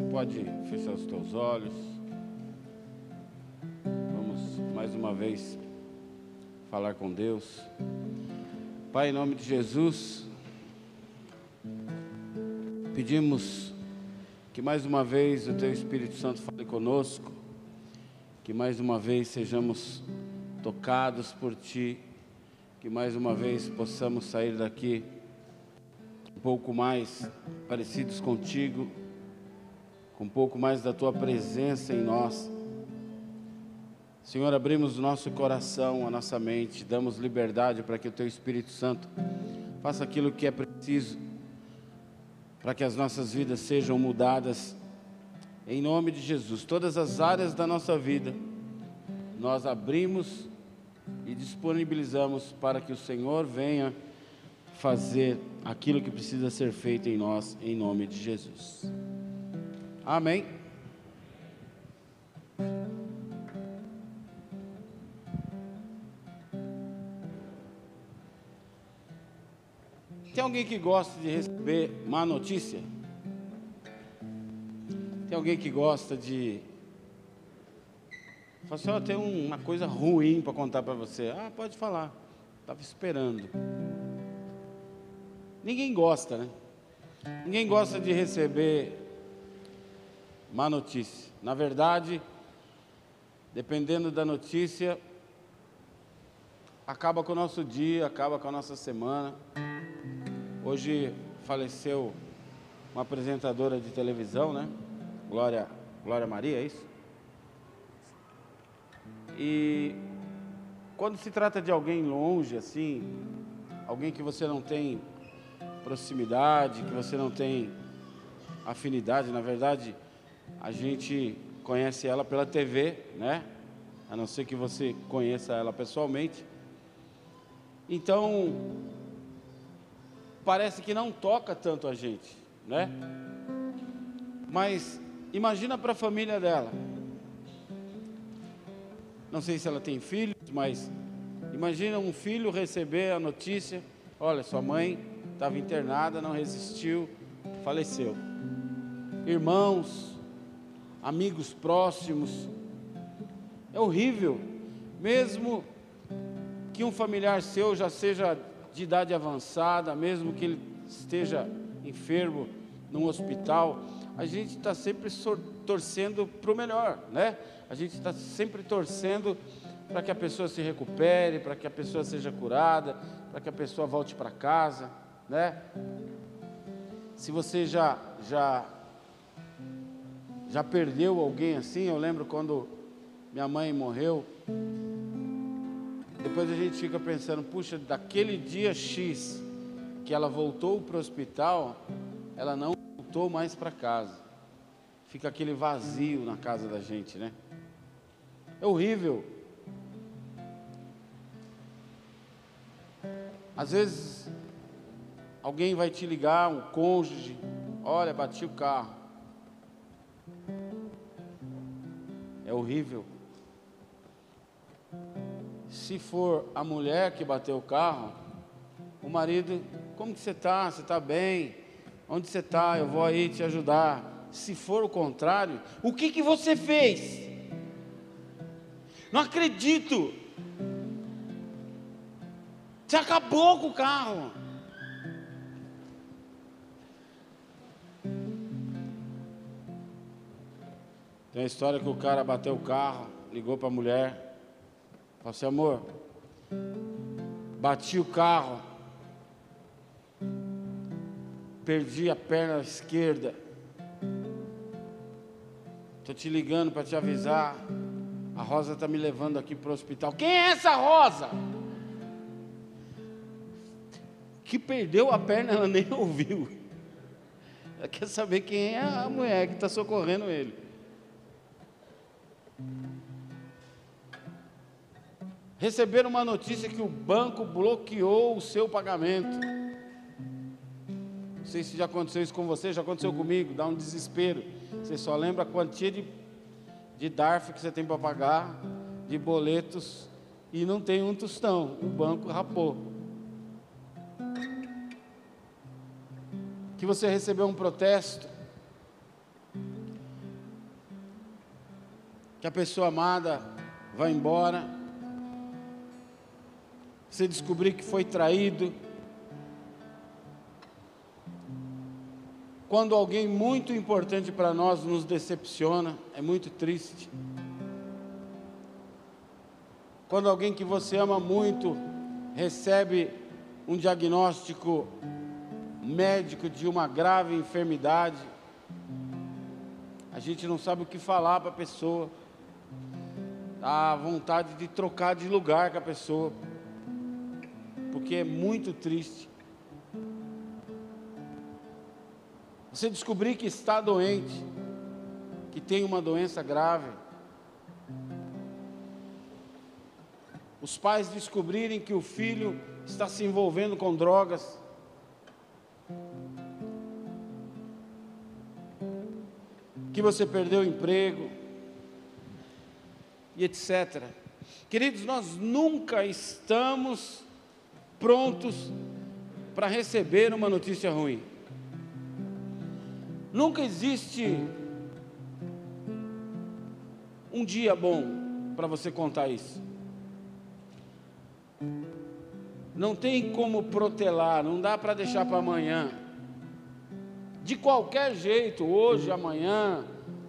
Você pode fechar os teus olhos. Vamos mais uma vez falar com Deus. Pai, em nome de Jesus, pedimos que mais uma vez o Teu Espírito Santo fale conosco, que mais uma vez sejamos tocados por Ti, que mais uma vez possamos sair daqui um pouco mais parecidos contigo, com um pouco mais da tua presença em nós. Senhor, abrimos o nosso coração, a nossa mente, damos liberdade para que o teu Espírito Santo faça aquilo que é preciso para que as nossas vidas sejam mudadas. Em nome de Jesus, todas as áreas da nossa vida, nós abrimos e disponibilizamos para que o Senhor venha fazer aquilo que precisa ser feito em nós, em nome de Jesus. Amém. Tem alguém que gosta de receber má notícia? Tem alguém que gosta de. Fala assim, ó, tem uma coisa ruim para contar para você. Ah, pode falar. Estava esperando. Ninguém gosta, né? Ninguém gosta de receber má notícia. Na verdade, dependendo da notícia, acaba com o nosso dia, acaba com a nossa semana. Hoje faleceu uma apresentadora de televisão, né? Glória, Glória Maria, é isso? E quando se trata de alguém longe, assim, alguém que você não tem proximidade, que você não tem afinidade. Na verdade, a gente conhece ela pela TV, né? A não ser que você conheça ela pessoalmente. Então, parece que não toca tanto a gente, né? Mas imagina para a família dela. Não sei se ela tem filhos, mas imagina um filho receber a notícia: olha, sua mãe estava internada, não resistiu, faleceu. Irmãos, amigos próximos, é horrível, mesmo que um familiar seu já seja de idade avançada, mesmo que ele esteja enfermo num hospital, a gente está sempre torcendo para o melhor, né? A gente está sempre torcendo para que a pessoa se recupere, para que a pessoa seja curada, para que a pessoa volte para casa né? Se você já já já perdeu alguém assim, eu lembro quando minha mãe morreu, depois a gente fica pensando, puxa, daquele dia X que ela voltou para o hospital, ela não voltou mais para casa. Fica aquele vazio na casa da gente, né? É horrível. Às vezes Alguém vai te ligar, um cônjuge, olha, bati o carro. É horrível. Se for a mulher que bateu o carro, o marido, como que você está? Você está bem? Onde você está? Eu vou aí te ajudar. Se for o contrário, o que que você fez? Não acredito. Você acabou com o carro. Tem a história que o cara bateu o carro, ligou para a mulher, falou assim, amor, bati o carro, perdi a perna esquerda, estou te ligando para te avisar, a Rosa está me levando aqui para o hospital. Quem é essa Rosa? Que perdeu a perna, ela nem ouviu. Ela quer saber quem é a mulher que está socorrendo ele. Receberam uma notícia que o banco bloqueou o seu pagamento. Não sei se já aconteceu isso com você, já aconteceu comigo, dá um desespero. Você só lembra a quantia de, de DARF que você tem para pagar, de boletos, e não tem um tostão, o banco rapou. Que você recebeu um protesto, que a pessoa amada vai embora, você descobrir que foi traído, quando alguém muito importante para nós nos decepciona, é muito triste. Quando alguém que você ama muito recebe um diagnóstico médico de uma grave enfermidade, a gente não sabe o que falar para a pessoa, dá vontade de trocar de lugar com a pessoa, porque é muito triste. Você descobrir que está doente, que tem uma doença grave. Os pais descobrirem que o filho está se envolvendo com drogas. Que você perdeu o emprego. E etc. Queridos, nós nunca estamos prontos para receber uma notícia ruim. Nunca existe um dia bom para você contar isso. Não tem como protelar, não dá para deixar para amanhã. De qualquer jeito, hoje, amanhã,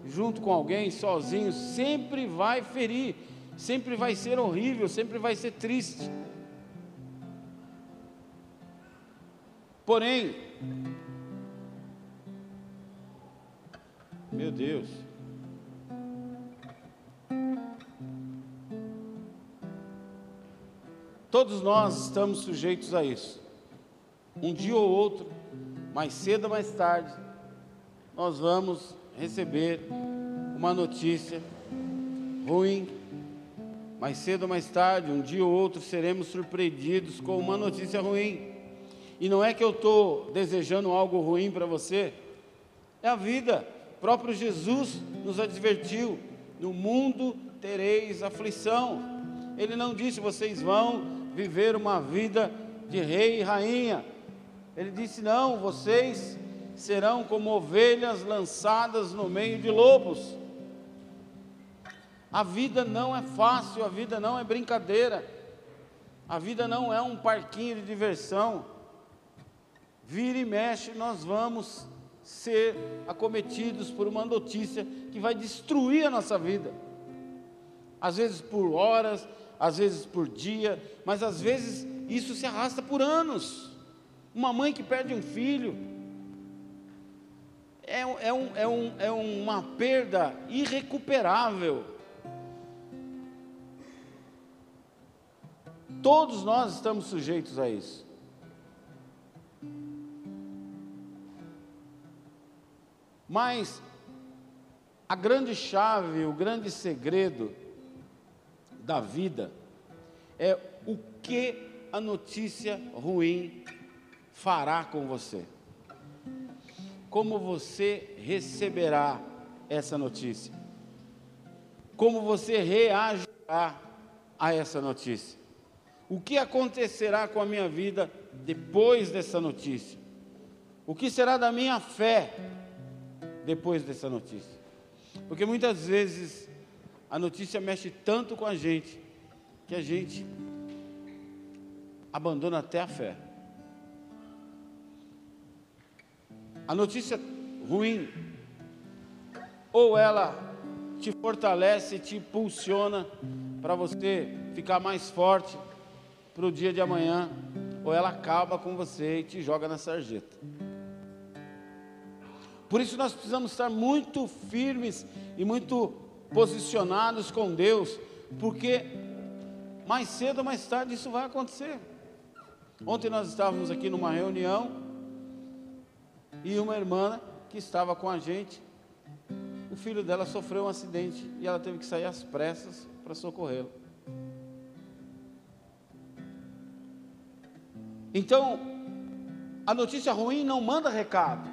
junto com alguém, sozinho, sempre vai ferir, sempre vai ser horrível, sempre vai ser triste. Porém, Meu Deus. Todos nós estamos sujeitos a isso. Um dia ou outro, mais cedo ou mais tarde, nós vamos receber uma notícia ruim. Mais cedo ou mais tarde, um dia ou outro, seremos surpreendidos com uma notícia ruim. E não é que eu estou desejando algo ruim para você, é a vida próprio Jesus nos advertiu: no mundo tereis aflição. Ele não disse vocês vão viver uma vida de rei e rainha. Ele disse: não, vocês serão como ovelhas lançadas no meio de lobos. A vida não é fácil, a vida não é brincadeira, a vida não é um parquinho de diversão. Vira e mexe, nós vamos ser acometidos por uma notícia que vai destruir a nossa vida. Às vezes por horas, às vezes por dia, mas às vezes isso se arrasta por anos. Uma mãe que perde um filho é, é, um, é, um, é uma perda irrecuperável. Todos nós estamos sujeitos a isso. Mas a grande chave, o grande segredo da vida é o que a notícia ruim fará com você. Como você receberá essa notícia? Como você reagirá a essa notícia? O que acontecerá com a minha vida depois dessa notícia? O que será da minha fé depois dessa notícia. Porque muitas vezes a notícia mexe tanto com a gente que a gente abandona até a fé. A notícia ruim, ou ela te fortalece, te impulsiona para você ficar mais forte para o dia de amanhã, ou ela acaba com você e te joga na sarjeta. Por isso nós precisamos estar muito firmes e muito posicionados com Deus, porque mais cedo ou mais tarde isso vai acontecer. Ontem nós estávamos aqui numa reunião e uma irmã que estava com a gente, o filho dela sofreu um acidente e ela teve que sair às pressas para socorrê-lo. Então, a notícia ruim não manda recado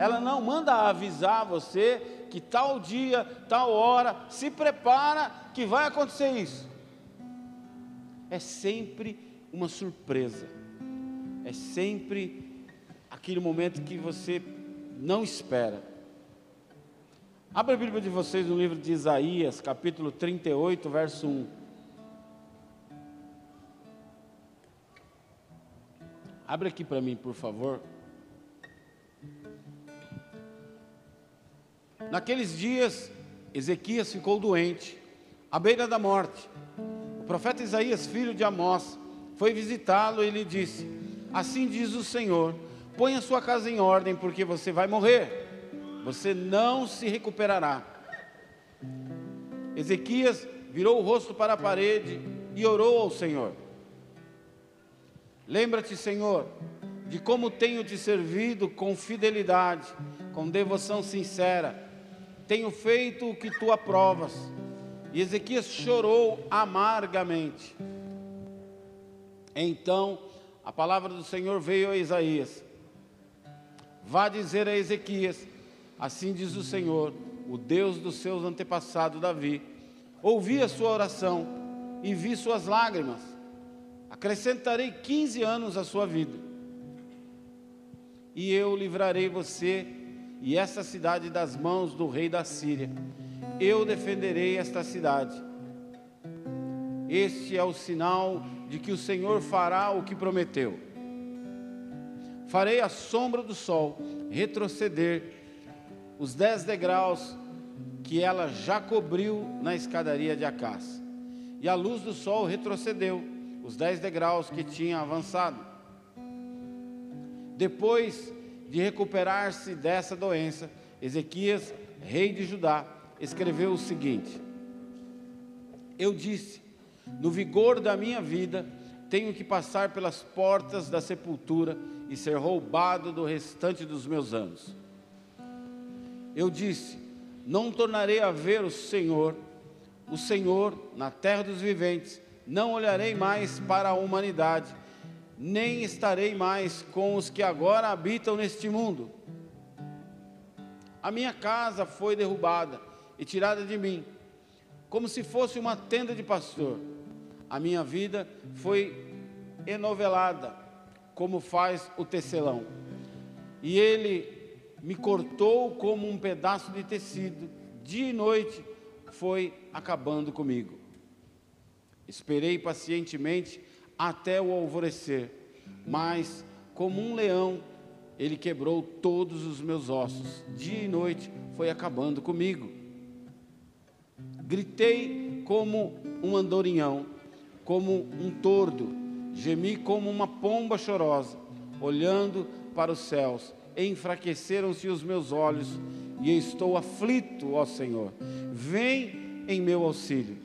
ela não manda avisar você que tal dia, tal hora, se prepara que vai acontecer isso. É sempre uma surpresa. É sempre aquele momento que você não espera. Abra a Bíblia de vocês no livro de Isaías, capítulo 38, verso 1. Abre aqui para mim, por favor. Naqueles dias, Ezequias ficou doente, à beira da morte. O profeta Isaías, filho de Amós, foi visitá-lo e lhe disse: Assim diz o Senhor: Põe a sua casa em ordem, porque você vai morrer você não se recuperará. Ezequias virou o rosto para a parede e orou ao Senhor. Lembra-te, Senhor, de como tenho te servido com fidelidade, com devoção sincera. Tenho feito o que tu aprovas. E Ezequias chorou amargamente. Então a palavra do Senhor veio a Isaías. Vá dizer a Ezequias: Assim diz o Senhor, o Deus dos seus antepassados Davi: Ouvi a sua oração e vi suas lágrimas. Acrescentarei 15 anos à sua vida. E eu livrarei você e esta cidade das mãos do rei da Síria. Eu defenderei esta cidade. Este é o sinal de que o Senhor fará o que prometeu. Farei a sombra do sol retroceder os dez degraus que ela já cobriu na escadaria de Acás. E a luz do sol retrocedeu os dez degraus que tinha avançado. Depois de recuperar-se dessa doença, Ezequias, rei de Judá, escreveu o seguinte: Eu disse, no vigor da minha vida, tenho que passar pelas portas da sepultura e ser roubado do restante dos meus anos. Eu disse: Não tornarei a ver o Senhor, o Senhor na terra dos viventes. Não olharei mais para a humanidade, nem estarei mais com os que agora habitam neste mundo. A minha casa foi derrubada e tirada de mim, como se fosse uma tenda de pastor. A minha vida foi enovelada, como faz o tecelão. E ele me cortou como um pedaço de tecido, dia e noite foi acabando comigo. Esperei pacientemente até o alvorecer, mas como um leão, ele quebrou todos os meus ossos, dia e noite foi acabando comigo. Gritei como um andorinhão, como um tordo, gemi como uma pomba chorosa, olhando para os céus enfraqueceram-se os meus olhos e estou aflito, ó Senhor. Vem em meu auxílio.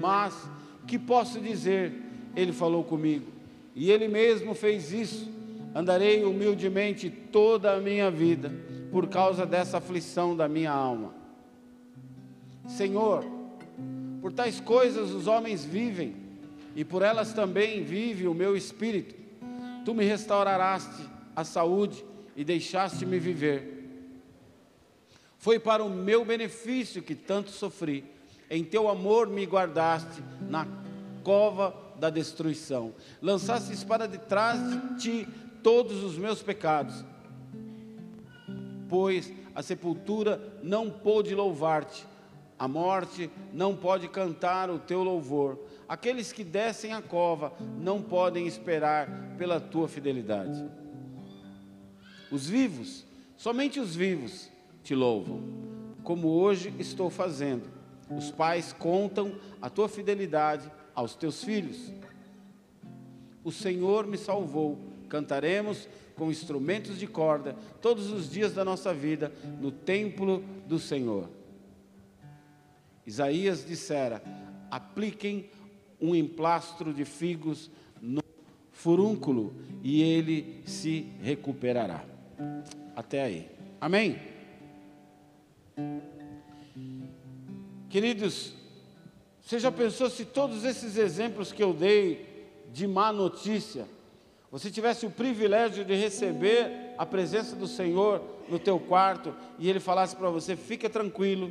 Mas que posso dizer? Ele falou comigo, e ele mesmo fez isso. Andarei humildemente toda a minha vida por causa dessa aflição da minha alma. Senhor, por tais coisas os homens vivem, e por elas também vive o meu espírito. Tu me restauraste a saúde e deixaste-me viver. Foi para o meu benefício que tanto sofri. Em teu amor me guardaste na cova da destruição. Lançastes para detrás de ti todos os meus pecados. Pois a sepultura não pôde louvar-te, a morte não pode cantar o teu louvor. Aqueles que descem a cova não podem esperar pela tua fidelidade. Os vivos, somente os vivos te louvam, como hoje estou fazendo. Os pais contam a tua fidelidade aos teus filhos. O Senhor me salvou. Cantaremos com instrumentos de corda todos os dias da nossa vida no templo do Senhor. Isaías dissera: apliquem um emplastro de figos no furúnculo e ele se recuperará. Até aí. Amém? Queridos, você já pensou se todos esses exemplos que eu dei de má notícia, você tivesse o privilégio de receber a presença do Senhor no teu quarto e ele falasse para você: fica tranquilo,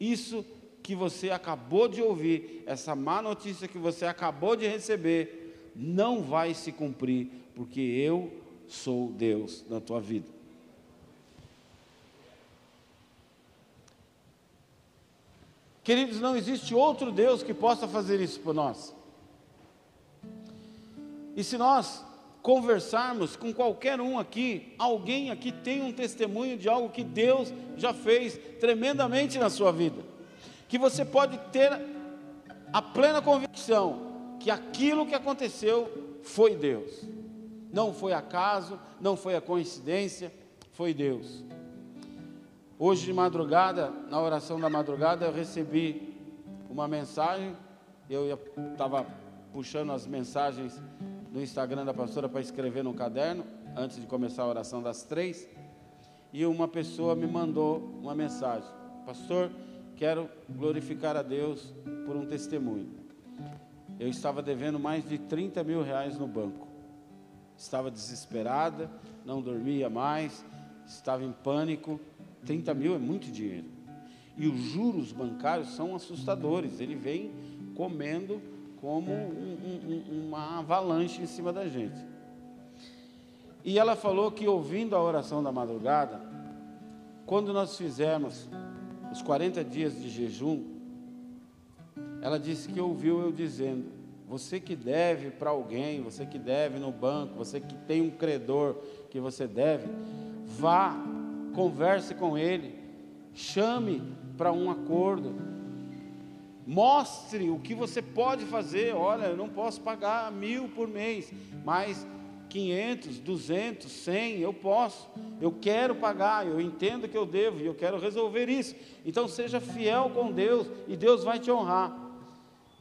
isso que você acabou de ouvir, essa má notícia que você acabou de receber, não vai se cumprir, porque eu sou Deus na tua vida. Queridos, não existe outro Deus que possa fazer isso por nós. E se nós conversarmos com qualquer um aqui, alguém aqui tem um testemunho de algo que Deus já fez tremendamente na sua vida, que você pode ter a plena convicção que aquilo que aconteceu foi Deus, não foi acaso, não foi a coincidência, foi Deus. Hoje de madrugada, na oração da madrugada, eu recebi uma mensagem. Eu estava puxando as mensagens no Instagram da pastora para escrever no caderno, antes de começar a oração das três. E uma pessoa me mandou uma mensagem: Pastor, quero glorificar a Deus por um testemunho. Eu estava devendo mais de 30 mil reais no banco. Estava desesperada, não dormia mais, estava em pânico 30 mil é muito dinheiro. E os juros bancários são assustadores. Ele vem comendo como um, um, uma avalanche em cima da gente. E ela falou que ouvindo a oração da madrugada, quando nós fizermos os 40 dias de jejum, ela disse que ouviu eu dizendo: você que deve para alguém, você que deve no banco, você que tem um credor que você deve, vá converse com ele, chame para um acordo, mostre o que você pode fazer. Olha, eu não posso pagar mil por mês, mas 500, 200, 100, eu posso, eu quero pagar, eu entendo que eu devo e eu quero resolver isso. Então seja fiel com Deus e Deus vai te honrar.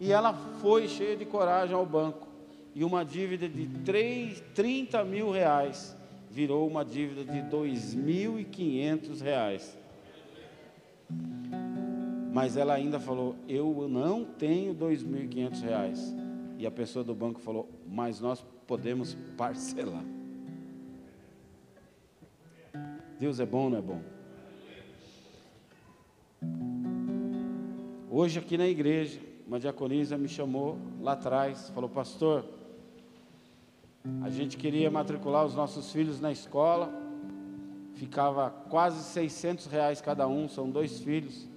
E ela foi cheia de coragem ao banco e uma dívida de 3, 30 mil reais virou uma dívida de R$ 2.500. Mas ela ainda falou: Eu não tenho R$ 2.500. E a pessoa do banco falou: Mas nós podemos parcelar. Deus é bom não é bom? Hoje, aqui na igreja, uma diaconisa me chamou lá atrás, falou: Pastor, a gente queria matricular os nossos filhos na escola, ficava quase 600 reais cada um, são dois filhos.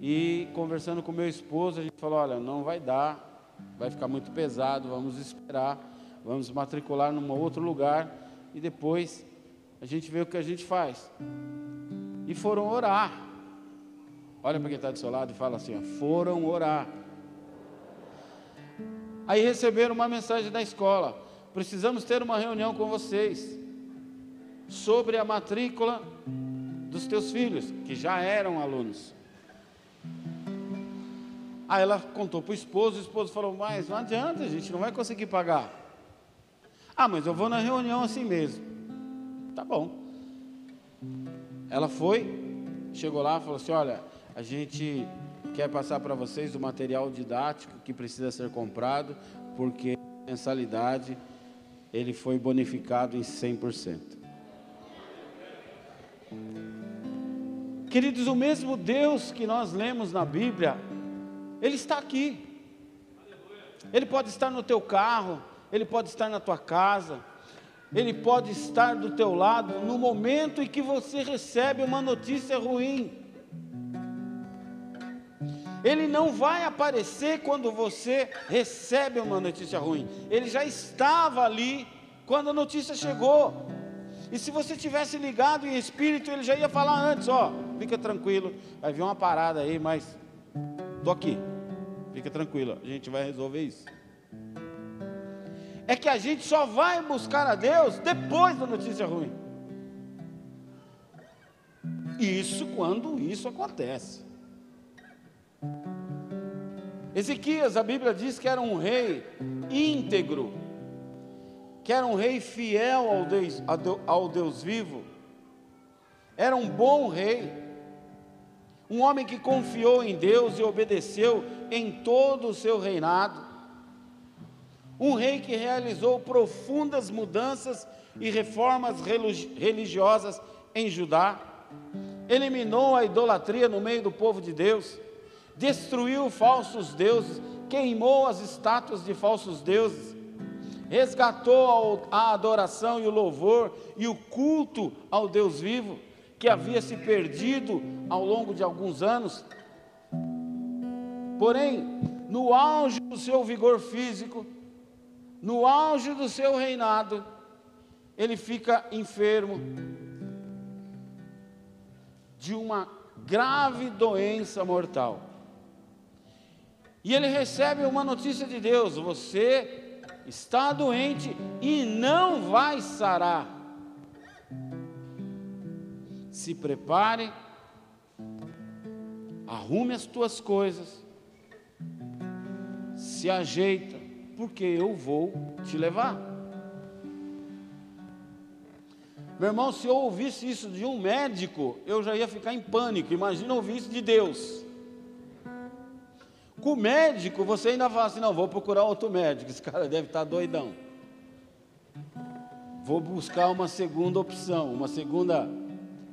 E conversando com meu esposo, a gente falou: olha, não vai dar, vai ficar muito pesado, vamos esperar, vamos matricular num outro lugar e depois a gente vê o que a gente faz. E foram orar. Olha para quem está do seu lado e fala assim: foram orar. Aí receberam uma mensagem da escola precisamos ter uma reunião com vocês sobre a matrícula dos teus filhos, que já eram alunos. Aí ela contou para o esposo, o esposo falou: Mas não adianta, a gente não vai conseguir pagar. Ah, mas eu vou na reunião assim mesmo. Tá bom. Ela foi, chegou lá e falou assim: Olha, a gente quer passar para vocês o material didático que precisa ser comprado, porque mensalidade ele foi bonificado em 100%. Queridos, o mesmo Deus que nós lemos na Bíblia, Ele está aqui. Ele pode estar no teu carro, Ele pode estar na tua casa, Ele pode estar do teu lado no momento em que você recebe uma notícia ruim. Ele não vai aparecer quando você recebe uma notícia ruim. Ele já estava ali quando a notícia chegou. E se você tivesse ligado em espírito, ele já ia falar antes, ó, fica tranquilo, vai vir uma parada aí, mas tô aqui. Fica tranquilo, a gente vai resolver isso. É que a gente só vai buscar a Deus depois da notícia ruim. Isso quando isso acontece. Ezequias, a Bíblia diz que era um rei íntegro, que era um rei fiel ao Deus, ao Deus vivo, era um bom rei, um homem que confiou em Deus e obedeceu em todo o seu reinado, um rei que realizou profundas mudanças e reformas religiosas em Judá, eliminou a idolatria no meio do povo de Deus, destruiu falsos deuses, queimou as estátuas de falsos deuses, resgatou a adoração e o louvor e o culto ao Deus vivo, que havia se perdido ao longo de alguns anos. Porém, no auge do seu vigor físico, no auge do seu reinado, ele fica enfermo de uma grave doença mortal. E ele recebe uma notícia de Deus: você está doente e não vai sarar. Se prepare, arrume as tuas coisas, se ajeita, porque eu vou te levar. Meu irmão, se eu ouvisse isso de um médico, eu já ia ficar em pânico. Imagina ouvir isso de Deus. Com o médico, você ainda fala assim: não, vou procurar outro médico. Esse cara deve estar doidão. Vou buscar uma segunda opção, uma segunda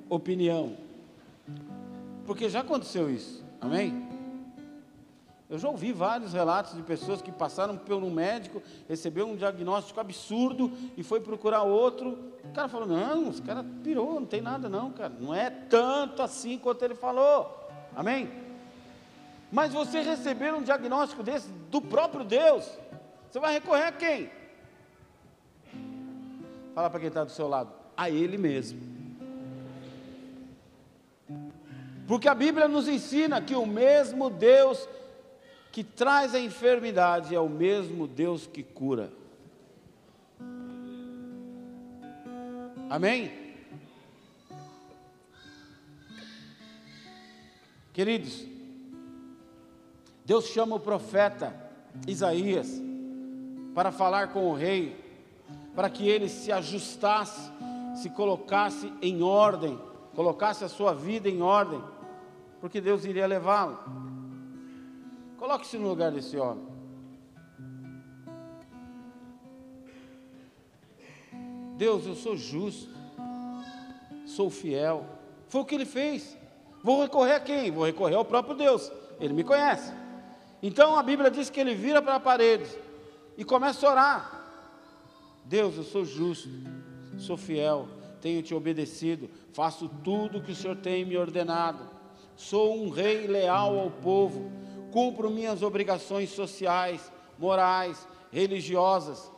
opinião. Porque já aconteceu isso, amém? Eu já ouvi vários relatos de pessoas que passaram por um médico, recebeu um diagnóstico absurdo e foi procurar outro. O cara falou: Não, esse cara pirou, não tem nada, não, cara. Não é tanto assim quanto ele falou. Amém? Mas você receber um diagnóstico desse do próprio Deus, você vai recorrer a quem? Fala para quem está do seu lado: A Ele mesmo. Porque a Bíblia nos ensina que o mesmo Deus que traz a enfermidade é o mesmo Deus que cura. Amém? Queridos, Deus chama o profeta Isaías para falar com o rei, para que ele se ajustasse, se colocasse em ordem, colocasse a sua vida em ordem, porque Deus iria levá-lo. Coloque-se no lugar desse homem. Deus, eu sou justo, sou fiel. Foi o que ele fez. Vou recorrer a quem? Vou recorrer ao próprio Deus. Ele me conhece. Então a Bíblia diz que ele vira para a parede e começa a orar. Deus, eu sou justo, sou fiel, tenho te obedecido, faço tudo o que o Senhor tem me ordenado. Sou um rei leal ao povo cumpro minhas obrigações sociais, morais, religiosas.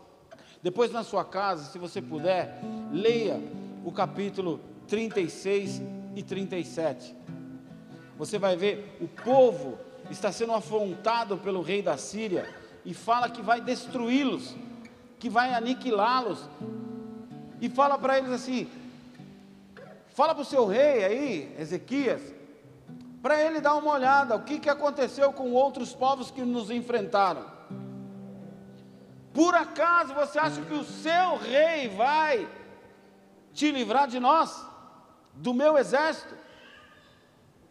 Depois na sua casa, se você puder, leia o capítulo 36 e 37. Você vai ver o povo está sendo afrontado pelo rei da Síria e fala que vai destruí-los, que vai aniquilá-los. E fala para eles assim: fala para o seu rei aí, Ezequias, para ele dar uma olhada, o que, que aconteceu com outros povos que nos enfrentaram. Por acaso você acha que o seu rei vai te livrar de nós, do meu exército,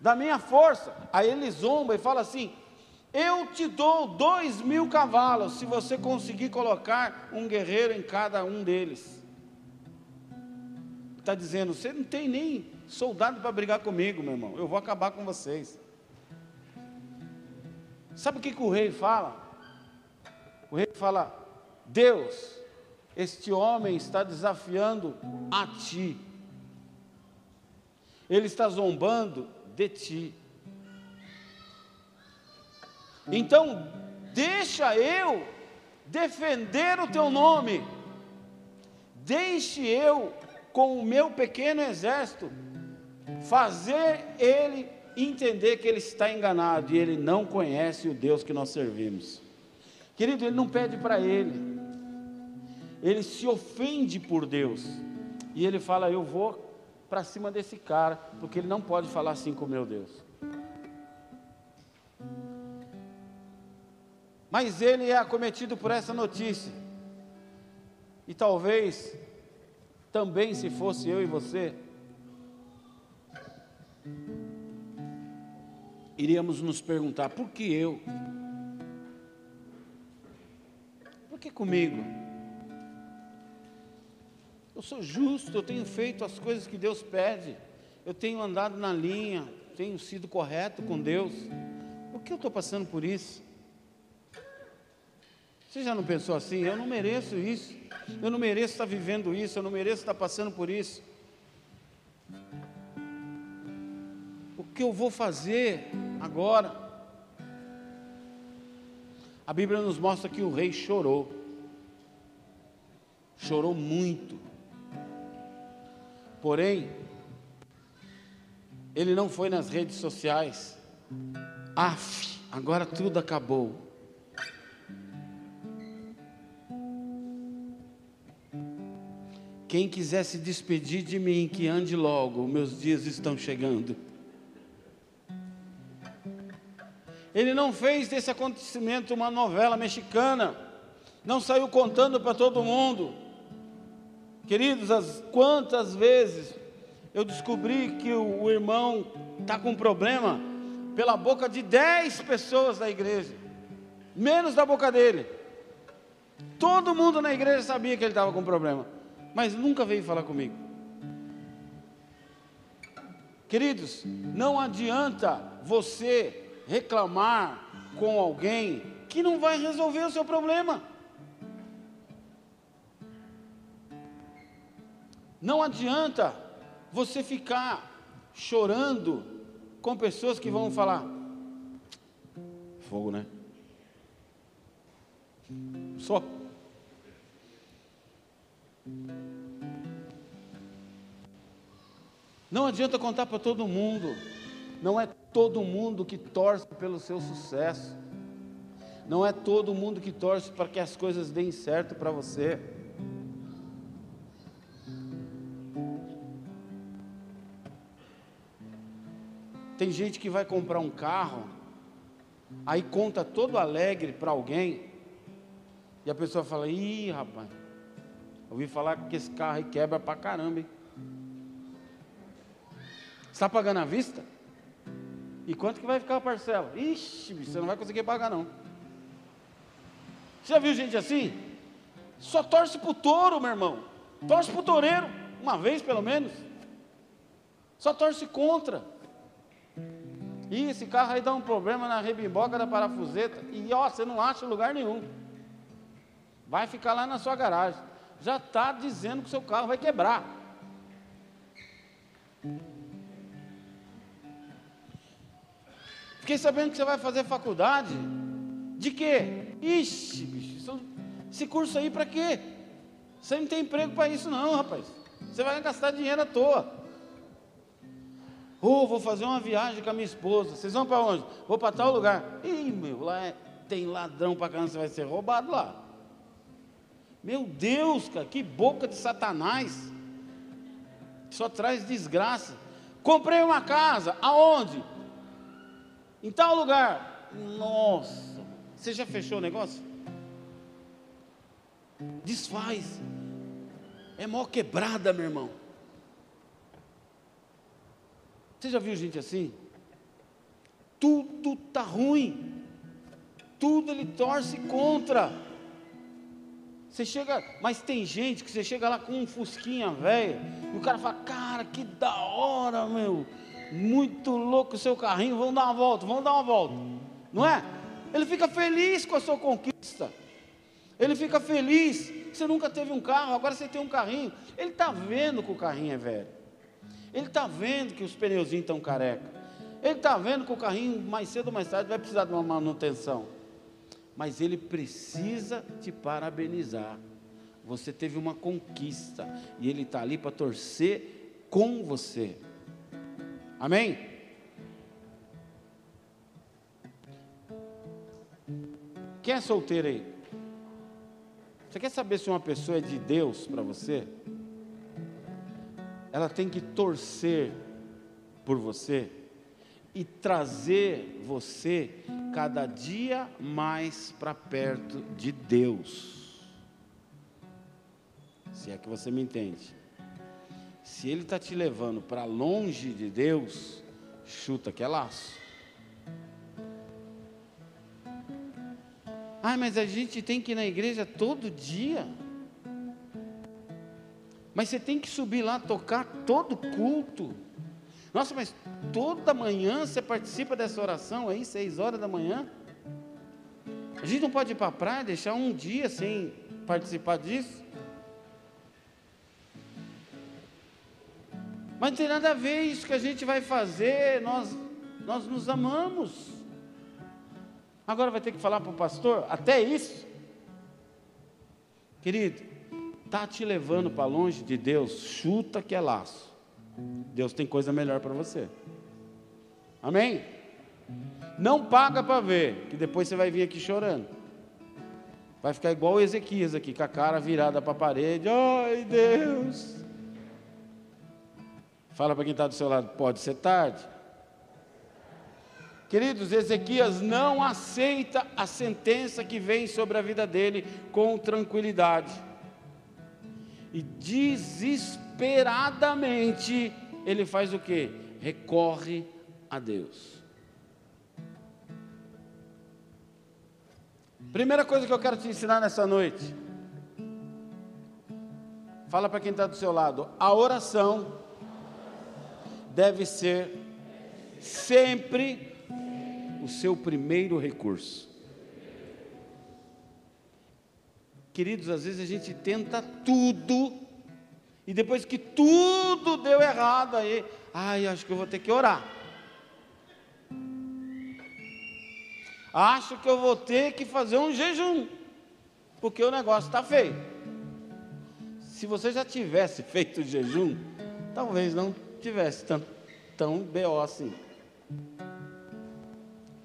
da minha força? Aí ele zomba e fala assim: Eu te dou dois mil cavalos se você conseguir colocar um guerreiro em cada um deles. Está dizendo, você não tem nem soldado para brigar comigo, meu irmão. Eu vou acabar com vocês. Sabe o que, que o rei fala? O rei fala: Deus, este homem está desafiando a ti. Ele está zombando de ti. Então, deixa eu defender o teu nome. Deixe eu, com o meu pequeno exército, fazer ele entender que ele está enganado e ele não conhece o Deus que nós servimos. Querido, ele não pede para ele, ele se ofende por Deus e ele fala: Eu vou para cima desse cara, porque ele não pode falar assim com meu Deus. Mas ele é acometido por essa notícia, e talvez também se fosse eu e você, iríamos nos perguntar: por que eu? Por que comigo? Eu sou justo, eu tenho feito as coisas que Deus pede, eu tenho andado na linha, tenho sido correto com Deus. Por que eu estou passando por isso? Você já não pensou assim? Eu não mereço isso, eu não mereço estar vivendo isso, eu não mereço estar passando por isso. que eu vou fazer agora? A Bíblia nos mostra que o rei chorou. Chorou muito. Porém, ele não foi nas redes sociais. Af, agora tudo acabou. Quem quiser se despedir de mim, que ande logo, meus dias estão chegando. Ele não fez desse acontecimento uma novela mexicana, não saiu contando para todo mundo. Queridos, as, quantas vezes eu descobri que o, o irmão está com problema pela boca de dez pessoas da igreja, menos da boca dele. Todo mundo na igreja sabia que ele estava com problema mas nunca veio falar comigo. Queridos, não adianta você reclamar com alguém que não vai resolver o seu problema. Não adianta você ficar chorando com pessoas que vão falar: fogo, né? Só Não adianta contar para todo mundo. Não é todo mundo que torce pelo seu sucesso. Não é todo mundo que torce para que as coisas deem certo para você. Tem gente que vai comprar um carro, aí conta todo alegre para alguém, e a pessoa fala: ih, rapaz, ouvi falar que esse carro aí quebra para caramba, hein? Está pagando à vista? E quanto que vai ficar a parcela? Ixi, você não vai conseguir pagar não. Você já viu gente assim? Só torce para o touro, meu irmão. Torce para o toureiro, uma vez pelo menos. Só torce contra. E esse carro aí dá um problema na rebimboca da parafuseta. E ó, você não acha lugar nenhum. Vai ficar lá na sua garagem. Já está dizendo que seu carro vai quebrar. Fiquei sabendo que você vai fazer faculdade. De quê? Ixi, bicho, esse curso aí para quê? Você não tem emprego para isso não, rapaz. Você vai gastar dinheiro à toa. Oh, vou fazer uma viagem com a minha esposa. Vocês vão para onde? Vou para tal lugar. Ih, meu, lá é, tem ladrão para caramba, você vai ser roubado lá. Meu Deus, cara, que boca de Satanás. Só traz desgraça. Comprei uma casa, aonde? Em tal lugar. Nossa, você já fechou o negócio? Desfaz. É mó quebrada, meu irmão. Você já viu gente assim? Tudo tá ruim. Tudo ele torce contra. Você chega, mas tem gente que você chega lá com um fusquinha velho, e o cara fala: "Cara, que da hora, meu muito louco o seu carrinho, vamos dar uma volta, vamos dar uma volta. Não é? Ele fica feliz com a sua conquista. Ele fica feliz você nunca teve um carro, agora você tem um carrinho. Ele está vendo que o carrinho é velho. Ele está vendo que os pneuzinhos estão careca. Ele está vendo que o carrinho mais cedo ou mais tarde vai precisar de uma manutenção. Mas ele precisa te parabenizar. Você teve uma conquista e ele está ali para torcer com você. Amém? Quem é solteiro aí? Você quer saber se uma pessoa é de Deus para você? Ela tem que torcer por você e trazer você cada dia mais para perto de Deus. Se é que você me entende. Se ele está te levando para longe de Deus, chuta que é laço. Ah, mas a gente tem que ir na igreja todo dia. Mas você tem que subir lá tocar todo culto. Nossa, mas toda manhã você participa dessa oração aí, seis horas da manhã? A gente não pode ir para a praia, deixar um dia sem participar disso? Mas não tem nada a ver isso que a gente vai fazer, nós, nós nos amamos. Agora vai ter que falar para o pastor? Até isso? Querido, está te levando para longe de Deus, chuta que é laço. Deus tem coisa melhor para você. Amém? Não paga para ver, que depois você vai vir aqui chorando. Vai ficar igual o Ezequias aqui, com a cara virada para a parede. Ai, Deus. Fala para quem está do seu lado, pode ser tarde. Queridos, Ezequias não aceita a sentença que vem sobre a vida dele com tranquilidade. E desesperadamente ele faz o que? Recorre a Deus. Primeira coisa que eu quero te ensinar nessa noite. Fala para quem está do seu lado. A oração deve ser sempre o seu primeiro recurso. Queridos, às vezes a gente tenta tudo, e depois que tudo deu errado, aí, ai, acho que eu vou ter que orar. Acho que eu vou ter que fazer um jejum, porque o negócio está feio. Se você já tivesse feito jejum, talvez não tivesse tão, tão BO assim.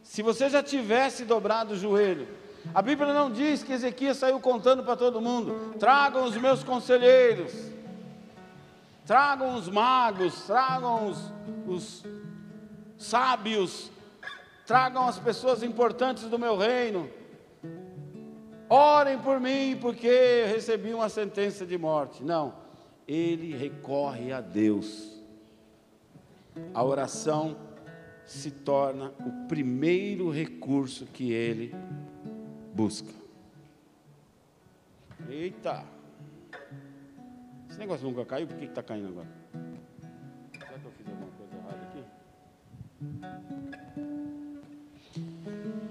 Se você já tivesse dobrado o joelho, a Bíblia não diz que Ezequias saiu contando para todo mundo: tragam os meus conselheiros, tragam os magos, tragam os, os sábios, tragam as pessoas importantes do meu reino. Orem por mim, porque recebi uma sentença de morte. Não, ele recorre a Deus. A oração se torna o primeiro recurso que ele busca. Eita! Esse negócio nunca caiu, por que está caindo agora? Será que eu fiz alguma coisa errada aqui?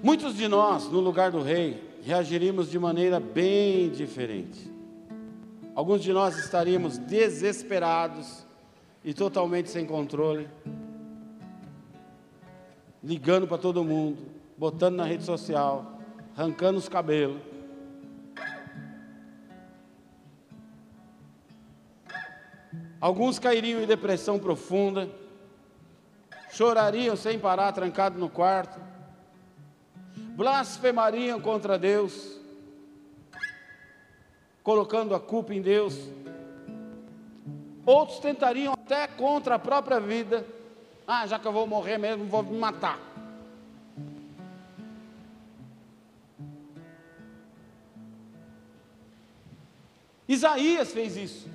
Muitos de nós, no lugar do rei, reagiríamos de maneira bem diferente. Alguns de nós estaríamos desesperados e totalmente sem controle ligando para todo mundo, botando na rede social, arrancando os cabelos. Alguns cairiam em depressão profunda, chorariam sem parar, trancado no quarto, blasfemariam contra Deus, colocando a culpa em Deus. Outros tentariam até contra a própria vida ah, já que eu vou morrer mesmo, vou me matar. Isaías fez isso.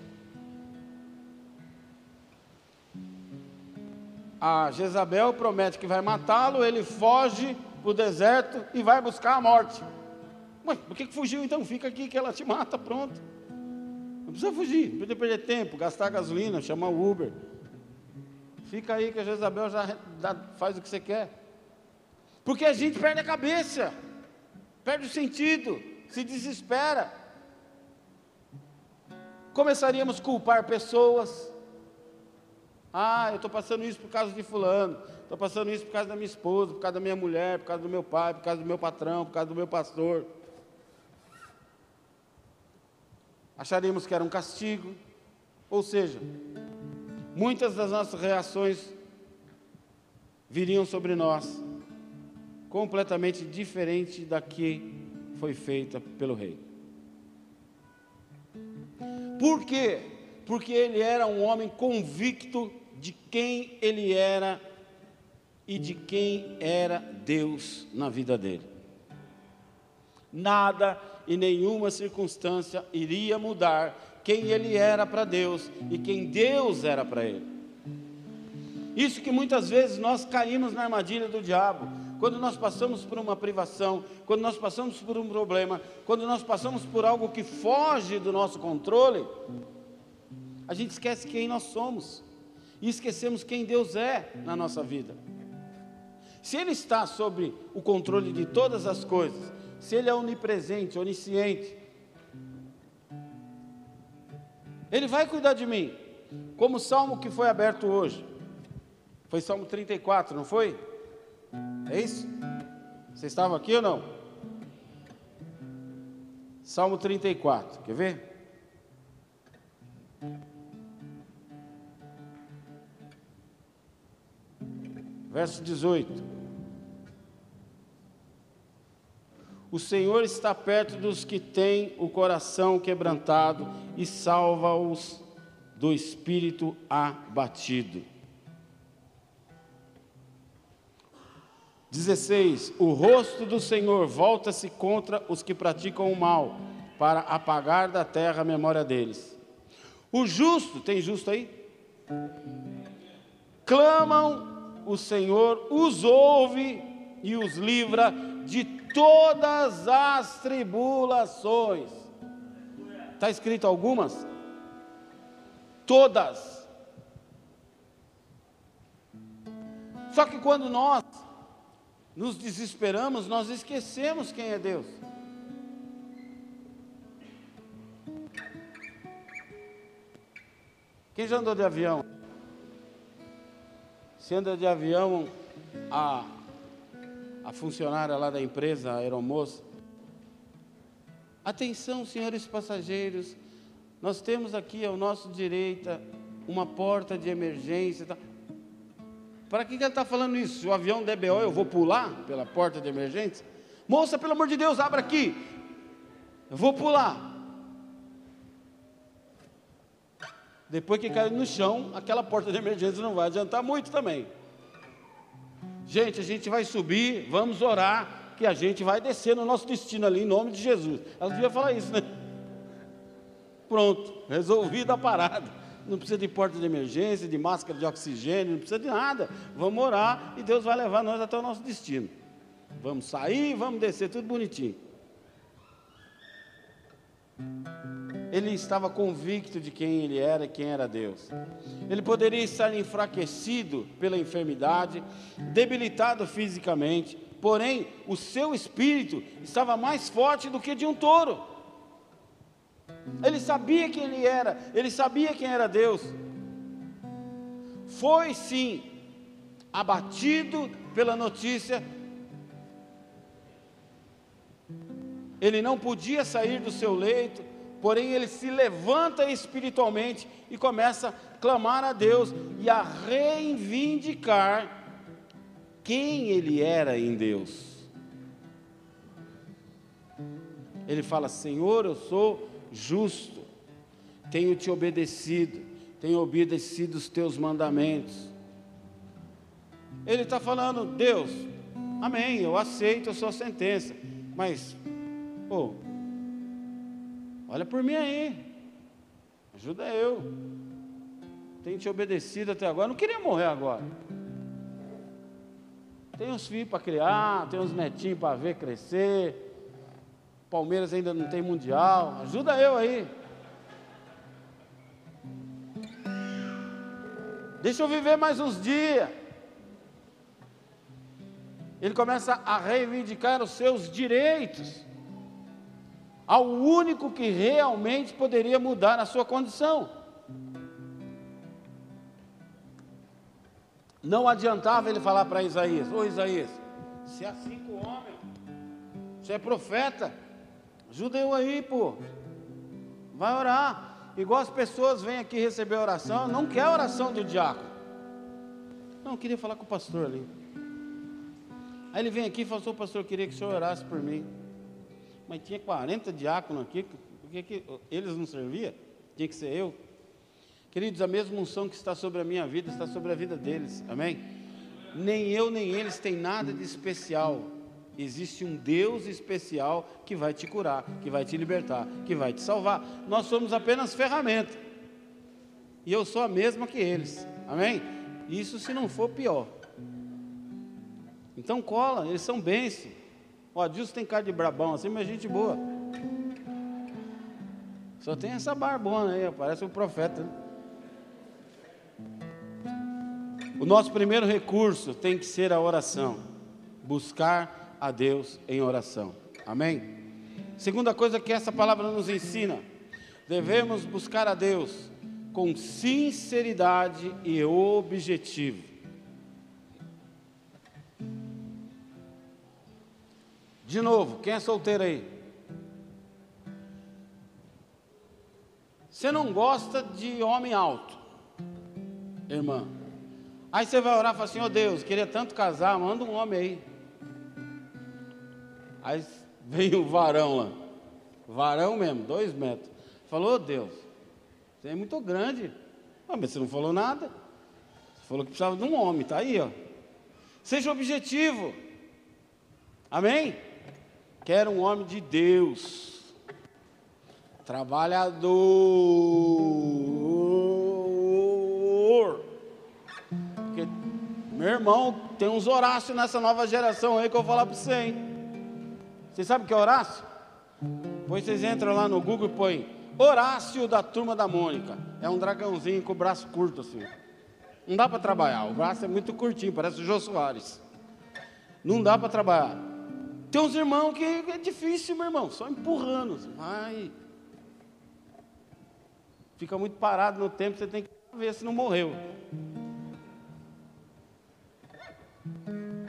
A Jezabel promete que vai matá-lo, ele foge para o deserto e vai buscar a morte. Ué, por que, que fugiu então? Fica aqui que ela te mata, pronto. Não precisa fugir, não precisa perder tempo, gastar gasolina, chamar o Uber. Fica aí que a Jezabel já faz o que você quer. Porque a gente perde a cabeça, perde o sentido, se desespera. Começaríamos a culpar pessoas. Ah, eu estou passando isso por causa de fulano, estou passando isso por causa da minha esposa, por causa da minha mulher, por causa do meu pai, por causa do meu patrão, por causa do meu pastor. Acharíamos que era um castigo. Ou seja, muitas das nossas reações viriam sobre nós completamente diferente da que foi feita pelo rei. Por quê? Porque ele era um homem convicto de quem ele era e de quem era Deus na vida dele. Nada e nenhuma circunstância iria mudar quem ele era para Deus e quem Deus era para ele. Isso que muitas vezes nós caímos na armadilha do diabo. Quando nós passamos por uma privação, quando nós passamos por um problema, quando nós passamos por algo que foge do nosso controle, a gente esquece quem nós somos e esquecemos quem Deus é na nossa vida. Se Ele está sobre o controle de todas as coisas, se Ele é onipresente, onisciente, ele vai cuidar de mim. Como o salmo que foi aberto hoje. Foi Salmo 34, não foi? É isso? Você estava aqui ou não? Salmo 34, quer ver? Verso 18. O Senhor está perto dos que têm o coração quebrantado e salva-os do espírito abatido. 16: O rosto do Senhor volta-se contra os que praticam o mal, para apagar da terra a memória deles. O justo, tem justo aí? Clamam, o Senhor os ouve e os livra de todas as tribulações. Está escrito algumas? Todas. Só que quando nós nos desesperamos, nós esquecemos quem é Deus. Quem já andou de avião? Se anda de avião, a, a funcionária lá da empresa, a aeromoça. Atenção, senhores passageiros, nós temos aqui ao nosso direito uma porta de emergência. Tá? Para que, que ele está falando isso? Se o avião der BO, eu vou pular pela porta de emergência? Moça, pelo amor de Deus, abra aqui. Eu vou pular. Depois que cair no chão, aquela porta de emergência não vai adiantar muito também. Gente, a gente vai subir, vamos orar, que a gente vai descer no nosso destino ali, em nome de Jesus. Ela devia falar isso, né? Pronto, resolvida a parada não precisa de porta de emergência, de máscara de oxigênio, não precisa de nada. Vamos orar e Deus vai levar nós até o nosso destino. Vamos sair, vamos descer, tudo bonitinho. Ele estava convicto de quem ele era e quem era Deus. Ele poderia estar enfraquecido pela enfermidade, debilitado fisicamente, porém o seu espírito estava mais forte do que de um touro. Ele sabia quem ele era, ele sabia quem era Deus. Foi sim abatido pela notícia. Ele não podia sair do seu leito, porém ele se levanta espiritualmente e começa a clamar a Deus e a reivindicar quem ele era em Deus. Ele fala: Senhor, eu sou justo, tenho te obedecido, tenho obedecido os teus mandamentos. Ele está falando, Deus, amém, eu aceito a sua sentença, mas, pô, olha por mim aí, ajuda eu. Tenho te obedecido até agora, não queria morrer agora. Tem uns filhos para criar, tem uns netinhos para ver crescer. Palmeiras ainda não tem mundial. Ajuda eu aí. Deixa eu viver mais uns dias. Ele começa a reivindicar os seus direitos ao único que realmente poderia mudar a sua condição. Não adiantava ele falar para Isaías: Ô Isaías, se é assim com o homem, você é profeta, Ajuda eu aí, pô. Vai orar. Igual as pessoas vêm aqui receber oração, não quer a oração do diácono. Não, eu queria falar com o pastor ali. Aí ele vem aqui e assim, pastor, eu queria que o senhor orasse por mim. Mas tinha 40 diáconos aqui, por que eles não serviam? Tinha que ser eu. Queridos, a mesma unção que está sobre a minha vida está sobre a vida deles, amém? Nem eu nem eles têm nada de especial. Existe um Deus especial que vai te curar, que vai te libertar, que vai te salvar. Nós somos apenas ferramenta. E eu sou a mesma que eles. Amém? Isso se não for pior. Então cola, eles são bênçãos. O Adilson tem cara de brabão assim, mas gente boa. Só tem essa barbona aí, parece um profeta. Né? O nosso primeiro recurso tem que ser a oração. Buscar a Deus em oração. Amém? Segunda coisa que essa palavra nos ensina: devemos buscar a Deus com sinceridade e objetivo. De novo, quem é solteiro aí? Você não gosta de homem alto, irmã. Aí você vai orar e fala assim: Ó oh Deus, queria tanto casar, manda um homem aí. Aí vem o varão lá, varão mesmo, dois metros. Falou: oh Deus, você é muito grande. Ah, mas você não falou nada. Você falou que precisava de um homem, está aí, ó. Seja objetivo. Amém? Quero um homem de Deus, trabalhador. Porque, meu irmão, tem uns Horácio nessa nova geração aí que eu vou falar para você, hein? Vocês sabem o que é Horácio? Depois vocês entram lá no Google e põem Horácio da turma da Mônica. É um dragãozinho com o braço curto assim. Não dá para trabalhar, o braço é muito curtinho, parece o Jô Soares. Não dá para trabalhar. Tem uns irmãos que é difícil, meu irmão, só empurrando. Vai. Fica muito parado no tempo, você tem que ver se não morreu.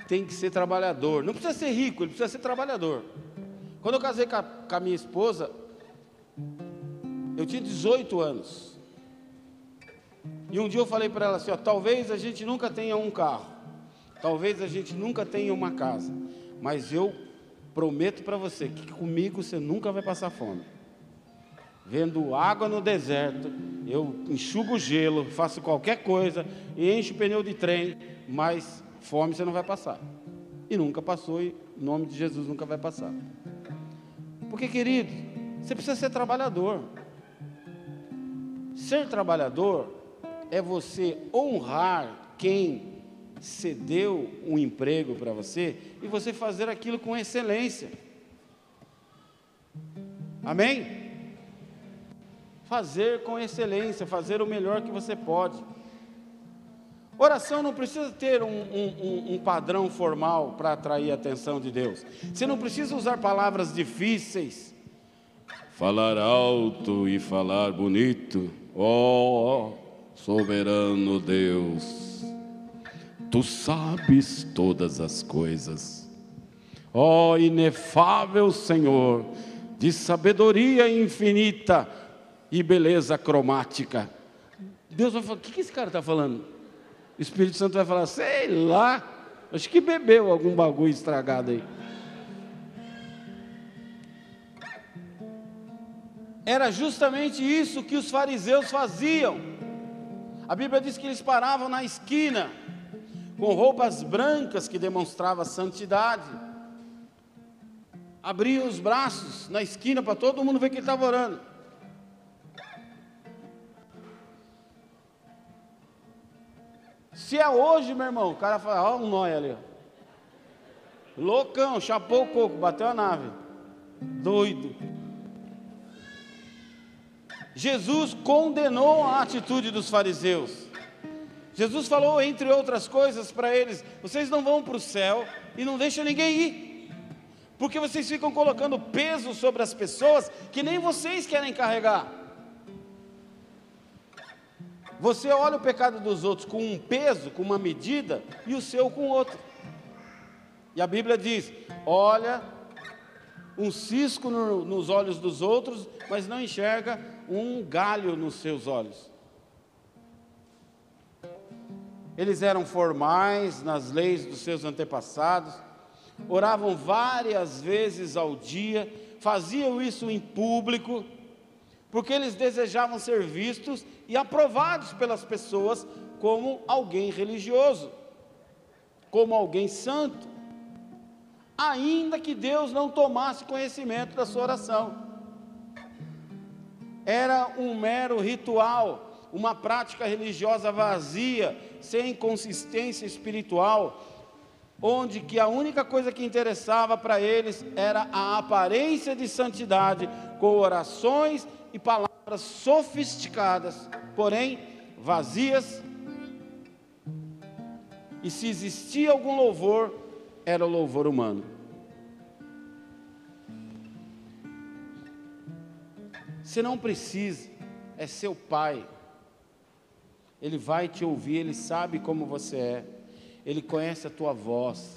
Tem que ser trabalhador. Não precisa ser rico, ele precisa ser trabalhador. Quando eu casei com a, com a minha esposa, eu tinha 18 anos. E um dia eu falei para ela assim: ó, talvez a gente nunca tenha um carro, talvez a gente nunca tenha uma casa, mas eu prometo para você que comigo você nunca vai passar fome. Vendo água no deserto, eu enxugo gelo, faço qualquer coisa encho o pneu de trem, mas fome você não vai passar. E nunca passou, e em nome de Jesus nunca vai passar. Porque, querido, você precisa ser trabalhador. Ser trabalhador é você honrar quem cedeu um emprego para você e você fazer aquilo com excelência. Amém? Fazer com excelência, fazer o melhor que você pode. Oração não precisa ter um, um, um padrão formal para atrair a atenção de Deus. Você não precisa usar palavras difíceis. Falar alto e falar bonito. Oh, soberano Deus tu sabes todas as coisas. Oh, inefável Senhor, de sabedoria infinita e beleza cromática. Deus vai falar: o que esse cara está falando? O Espírito Santo vai falar: sei lá, acho que bebeu algum bagulho estragado aí. Era justamente isso que os fariseus faziam. A Bíblia diz que eles paravam na esquina com roupas brancas que demonstrava santidade. Abria os braços na esquina para todo mundo ver que ele estava orando. Se é hoje, meu irmão, o cara fala, ó, um nóia ali. Loucão, chapou o coco, bateu a nave. Doido. Jesus condenou a atitude dos fariseus. Jesus falou, entre outras coisas, para eles: vocês não vão para o céu e não deixam ninguém ir, porque vocês ficam colocando peso sobre as pessoas que nem vocês querem carregar. Você olha o pecado dos outros com um peso, com uma medida, e o seu com outro. E a Bíblia diz: olha um cisco no, nos olhos dos outros, mas não enxerga um galho nos seus olhos. Eles eram formais nas leis dos seus antepassados, oravam várias vezes ao dia, faziam isso em público, porque eles desejavam ser vistos e aprovados pelas pessoas como alguém religioso, como alguém santo, ainda que Deus não tomasse conhecimento da sua oração. Era um mero ritual, uma prática religiosa vazia, sem consistência espiritual, onde que a única coisa que interessava para eles era a aparência de santidade, com orações e palavras sofisticadas, porém vazias. E se existia algum louvor, era o louvor humano. Você não precisa, é seu pai ele vai te ouvir, Ele sabe como você é, Ele conhece a tua voz,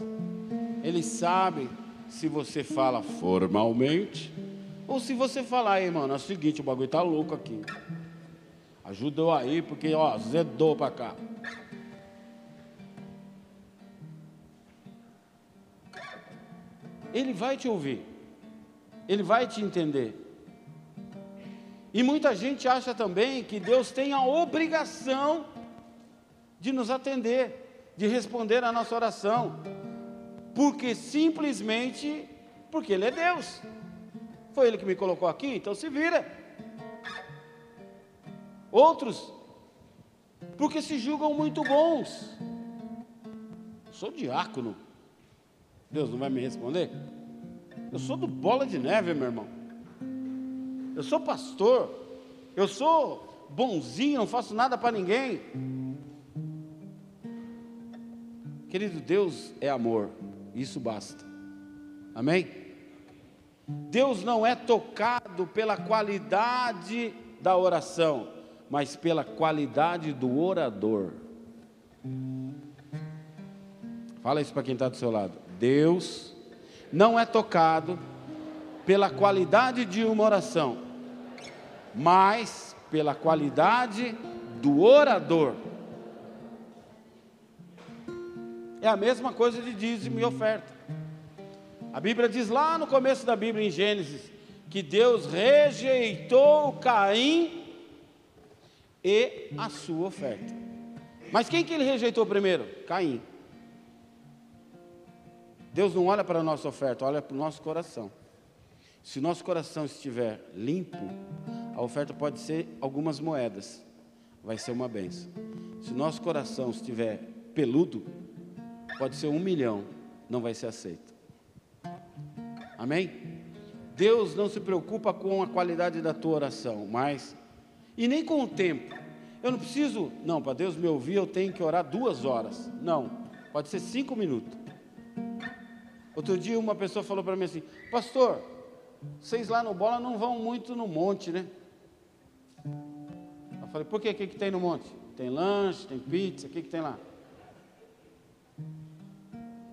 Ele sabe se você fala formalmente, ou se você falar, aí, mano, é o seguinte, o bagulho tá louco aqui. Ajuda eu aí, porque, ó, zedou para cá. Ele vai te ouvir. Ele vai te entender. E muita gente acha também que Deus tem a obrigação de nos atender, de responder a nossa oração, porque simplesmente porque Ele é Deus. Foi Ele que me colocou aqui, então se vira. Outros, porque se julgam muito bons. sou diácono. Deus não vai me responder? Eu sou do bola de neve, meu irmão. Eu sou pastor. Eu sou bonzinho, não faço nada para ninguém. Querido, Deus é amor. Isso basta. Amém? Deus não é tocado pela qualidade da oração, mas pela qualidade do orador. Fala isso para quem está do seu lado. Deus não é tocado pela qualidade de uma oração, mas pela qualidade do orador. É a mesma coisa de dízimo e oferta. A Bíblia diz lá no começo da Bíblia, em Gênesis, que Deus rejeitou Caim e a sua oferta. Mas quem que ele rejeitou primeiro? Caim. Deus não olha para a nossa oferta, olha para o nosso coração. Se o nosso coração estiver limpo, a oferta pode ser algumas moedas, vai ser uma benção. Se o nosso coração estiver peludo, pode ser um milhão, não vai ser aceito. Amém? Deus não se preocupa com a qualidade da tua oração, mas e nem com o tempo. Eu não preciso, não, para Deus me ouvir, eu tenho que orar duas horas. Não, pode ser cinco minutos. Outro dia uma pessoa falou para mim assim, pastor, vocês lá no bola não vão muito no monte, né? Eu falei, por quê? O que, que tem no monte? Tem lanche, tem pizza, o que, que tem lá?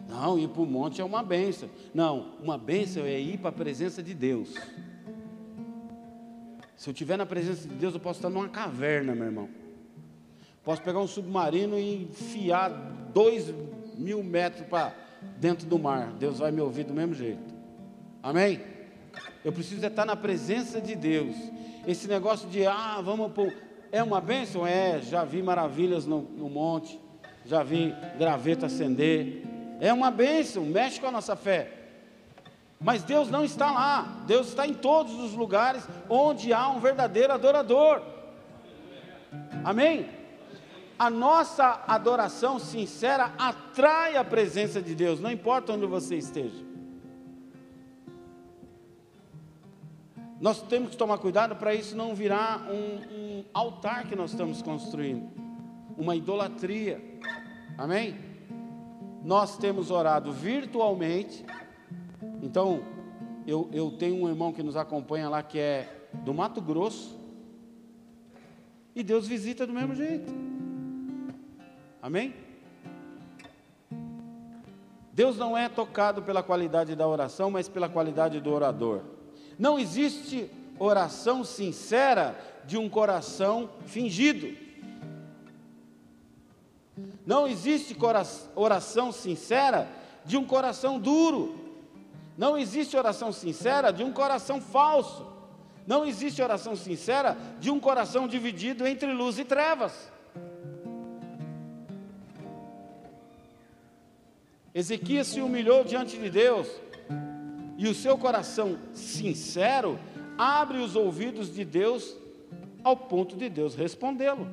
Não, ir para o monte é uma benção. Não, uma benção é ir para a presença de Deus. Se eu estiver na presença de Deus, eu posso estar numa caverna, meu irmão. Posso pegar um submarino e enfiar dois mil metros para dentro do mar. Deus vai me ouvir do mesmo jeito. Amém? Eu preciso estar na presença de Deus. Esse negócio de, ah, vamos pôr. É uma bênção? É, já vi maravilhas no, no monte, já vi graveto acender. É uma bênção, mexe com a nossa fé. Mas Deus não está lá, Deus está em todos os lugares onde há um verdadeiro adorador. Amém? A nossa adoração sincera atrai a presença de Deus, não importa onde você esteja. Nós temos que tomar cuidado para isso não virar um, um, altar que nós estamos construindo, uma idolatria. Amém? Nós temos orado virtualmente. Então, eu, eu tenho um irmão que nos acompanha lá que é do Mato Grosso. E Deus visita do mesmo jeito. Amém? Deus não é tocado pela qualidade da oração, mas pela qualidade do orador. Não existe oração sincera de um coração fingido. Não existe oração sincera de um coração duro. Não existe oração sincera de um coração falso. Não existe oração sincera de um coração dividido entre luz e trevas. Ezequias se humilhou diante de Deus e o seu coração sincero abre os ouvidos de Deus ao ponto de Deus respondê-lo.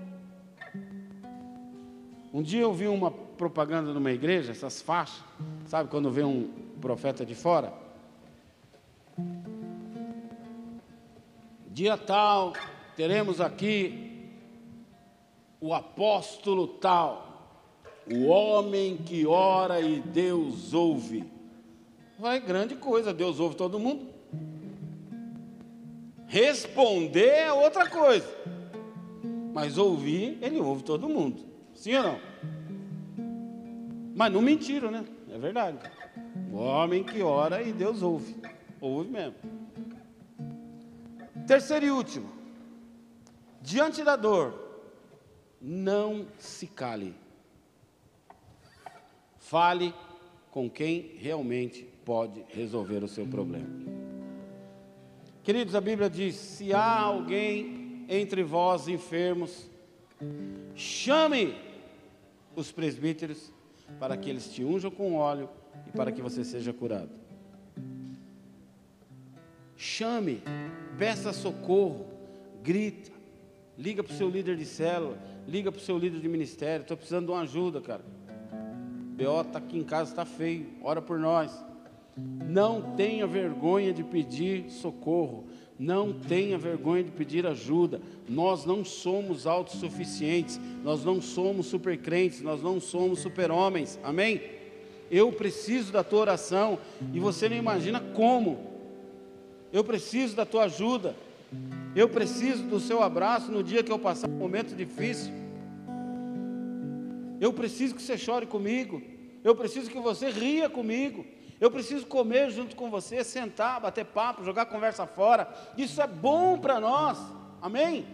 Um dia eu vi uma propaganda numa igreja, essas faixas, sabe quando vem um profeta de fora? Dia tal, teremos aqui o apóstolo tal, o homem que ora e Deus ouve. Vai grande coisa, Deus ouve todo mundo. Responder é outra coisa. Mas ouvir, ele ouve todo mundo. Sim ou não? Mas não mentiram, né? É verdade. O homem que ora e Deus ouve. Ouve mesmo. Terceiro e último. Diante da dor, não se cale. Fale com quem realmente pode resolver o seu problema. Queridos, a Bíblia diz: se há alguém entre vós enfermos, chame os presbíteros para que eles te unjam com óleo e para que você seja curado. Chame, peça socorro, grita, liga para o seu líder de célula, liga para o seu líder de ministério. Estou precisando de uma ajuda, cara. B.O. está aqui em casa, está feio, ora por nós. Não tenha vergonha de pedir socorro. Não tenha vergonha de pedir ajuda. Nós não somos autossuficientes, nós não somos supercrentes, nós não somos super-homens. Amém? Eu preciso da tua oração e você não imagina como. Eu preciso da tua ajuda. Eu preciso do seu abraço no dia que eu passar um momento difícil. Eu preciso que você chore comigo. Eu preciso que você ria comigo. Eu preciso comer junto com você, sentar, bater papo, jogar conversa fora. Isso é bom para nós. Amém?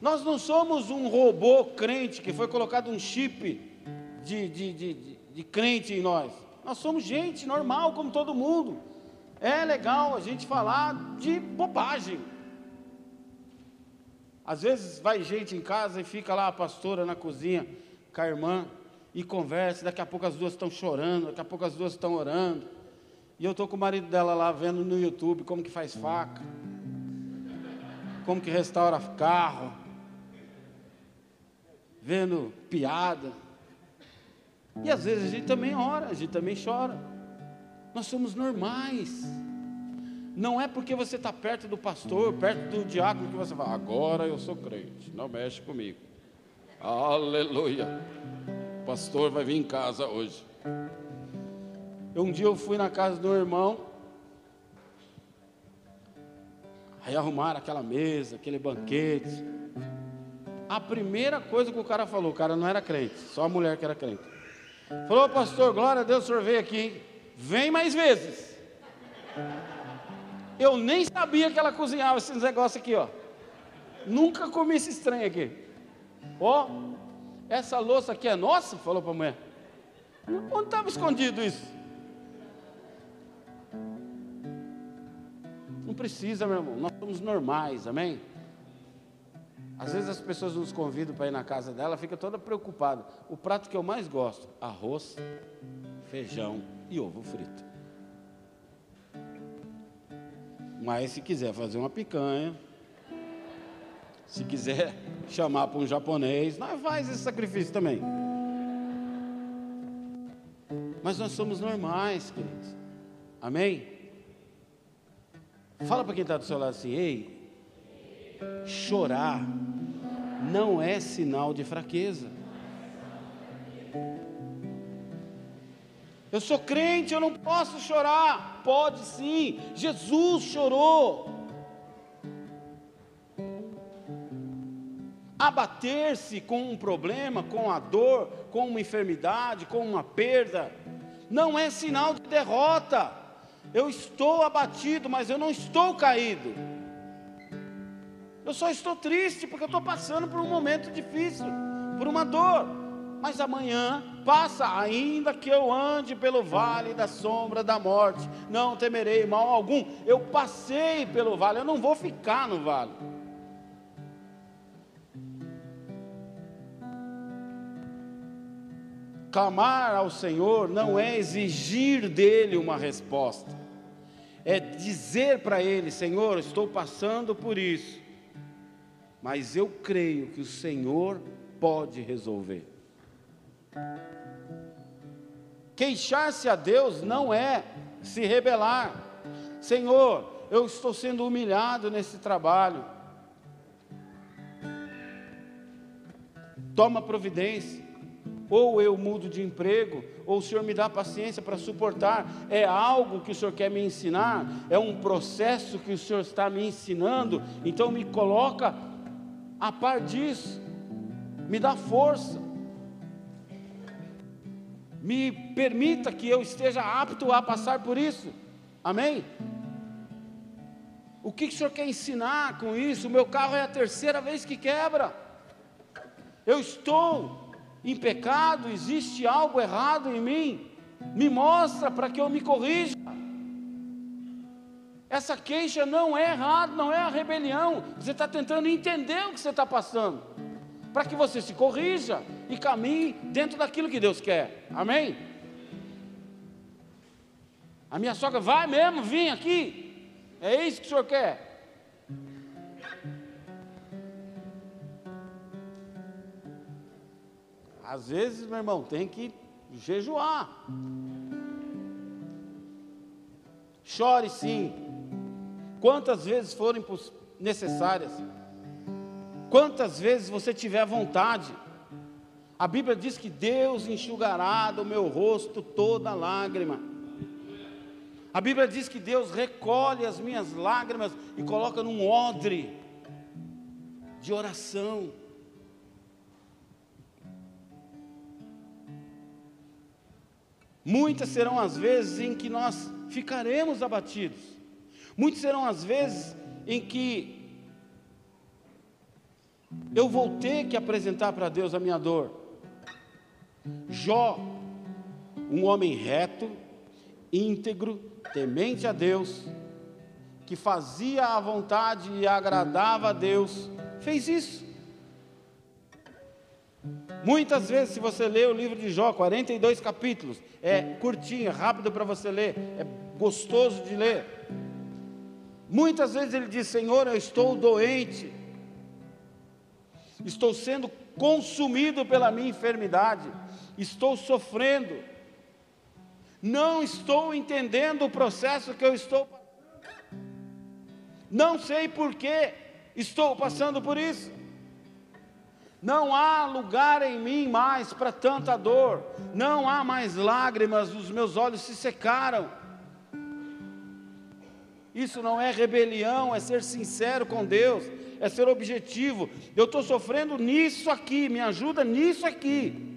Nós não somos um robô crente que foi colocado um chip de, de, de, de, de crente em nós. Nós somos gente normal, como todo mundo. É legal a gente falar de bobagem. Às vezes vai gente em casa e fica lá a pastora na cozinha com a irmã e conversa, daqui a pouco as duas estão chorando, daqui a pouco as duas estão orando. E eu estou com o marido dela lá vendo no YouTube como que faz faca, como que restaura carro, vendo piada. E às vezes a gente também ora, a gente também chora. Nós somos normais. Não é porque você está perto do pastor, perto do diácono, que você vai, agora eu sou crente, não mexe comigo. Aleluia. Pastor vai vir em casa hoje. Um dia eu fui na casa do irmão, aí arrumaram aquela mesa, aquele banquete. A primeira coisa que o cara falou, o cara não era crente, só a mulher que era crente. Falou, pastor, glória a Deus, o senhor veio aqui, vem mais vezes. Eu nem sabia que ela cozinhava esses negócios aqui, ó. Nunca comi esse estranho aqui. Ó, essa louça aqui é nossa? Falou para a mulher. Onde estava escondido isso? Não precisa, meu irmão. Nós somos normais, amém? Às vezes as pessoas nos convidam para ir na casa dela, fica toda preocupada. O prato que eu mais gosto: arroz, feijão e ovo frito. Mas se quiser fazer uma picanha, se quiser chamar para um japonês, nós faz esse sacrifício também. Mas nós somos normais, queridos. Amém? Fala para quem está do seu lado assim, ei, chorar não é sinal de fraqueza. Eu sou crente, eu não posso chorar. Pode sim, Jesus chorou. Abater-se com um problema, com a dor, com uma enfermidade, com uma perda, não é sinal de derrota. Eu estou abatido, mas eu não estou caído. Eu só estou triste porque eu estou passando por um momento difícil, por uma dor. Mas amanhã passa, ainda que eu ande pelo vale da sombra da morte, não temerei mal algum. Eu passei pelo vale, eu não vou ficar no vale. Clamar ao Senhor não é exigir dele uma resposta, é dizer para ele: Senhor, estou passando por isso, mas eu creio que o Senhor pode resolver. Queixar-se a Deus não é se rebelar. Senhor, eu estou sendo humilhado nesse trabalho. Toma providência ou eu mudo de emprego, ou o Senhor me dá paciência para suportar. É algo que o Senhor quer me ensinar, é um processo que o Senhor está me ensinando, então me coloca a par disso, me dá força. me permita que eu esteja apto a passar por isso. Amém? O que, o senhor quer ensinar com isso? O meu carro é a terceira vez que quebra. Eu estou em pecado, existe algo errado em mim. Me mostra para que eu me corrija. Essa queixa não é errado, não é a rebelião. Você está tentando entender o que você está passando, para que você se corrija e caminhe dentro daquilo que Deus quer. Amém? A minha sogra vai mesmo vir aqui. É isso que o senhor quer? Às vezes, meu irmão, tem que jejuar. Chore sim, quantas vezes forem necessárias, quantas vezes você tiver vontade. A Bíblia diz que Deus enxugará do meu rosto toda lágrima. A Bíblia diz que Deus recolhe as minhas lágrimas e coloca num odre de oração. Muitas serão as vezes em que nós ficaremos abatidos. Muitas serão as vezes em que eu vou ter que apresentar para Deus a minha dor. Jó, um homem reto, íntegro, temente a Deus, que fazia a vontade e agradava a Deus, fez isso. Muitas vezes, se você ler o livro de Jó, 42 capítulos, é curtinho, é rápido para você ler, é gostoso de ler. Muitas vezes ele diz: Senhor, eu estou doente, estou sendo consumido pela minha enfermidade, estou sofrendo, não estou entendendo o processo que eu estou passando, não sei por que estou passando por isso. Não há lugar em mim mais para tanta dor, não há mais lágrimas, os meus olhos se secaram. Isso não é rebelião, é ser sincero com Deus, é ser objetivo. Eu estou sofrendo nisso aqui, me ajuda nisso aqui.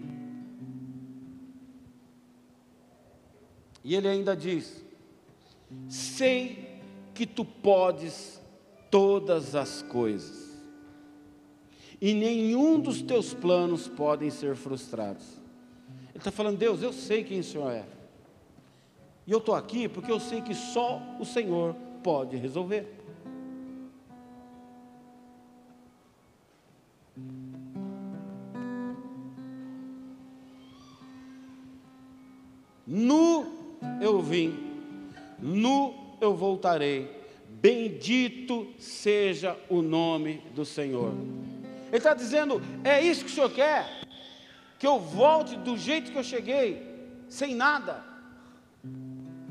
E ele ainda diz: Sei que tu podes todas as coisas, e nenhum dos teus planos podem ser frustrados. Ele está falando, Deus, eu sei quem o Senhor é. E eu estou aqui porque eu sei que só o Senhor pode resolver. Nu eu vim, nu eu voltarei, bendito seja o nome do Senhor. Ele está dizendo: é isso que o Senhor quer? Que eu volte do jeito que eu cheguei, sem nada,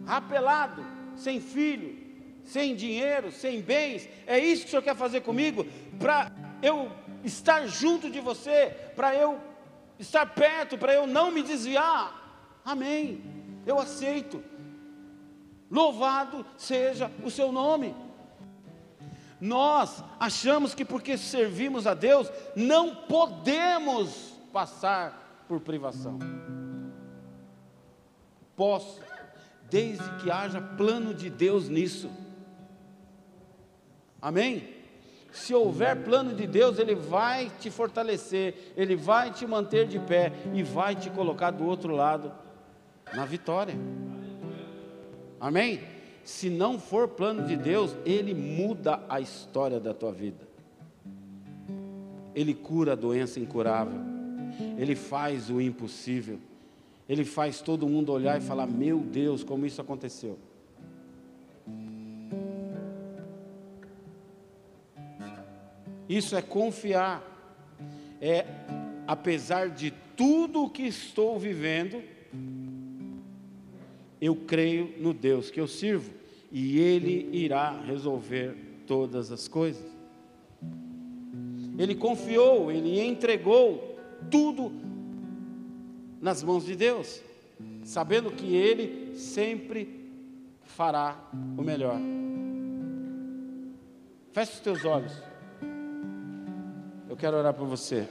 rapelado, sem filho, sem dinheiro, sem bens. É isso que o Senhor quer fazer comigo? Para eu estar junto de você, para eu estar perto, para eu não me desviar. Amém. Eu aceito. Louvado seja o seu nome. Nós achamos que porque servimos a Deus, não podemos passar por privação. Posso, desde que haja plano de Deus nisso. Amém? Se houver plano de Deus, Ele vai te fortalecer, Ele vai te manter de pé e vai te colocar do outro lado na vitória. Amém? Se não for plano de Deus, Ele muda a história da tua vida. Ele cura a doença incurável, Ele faz o impossível, Ele faz todo mundo olhar e falar: Meu Deus, como isso aconteceu. Isso é confiar. É, apesar de tudo o que estou vivendo, eu creio no Deus que eu sirvo e Ele irá resolver todas as coisas. Ele confiou, ele entregou tudo nas mãos de Deus, sabendo que Ele sempre fará o melhor. Feche os teus olhos. Eu quero orar por você.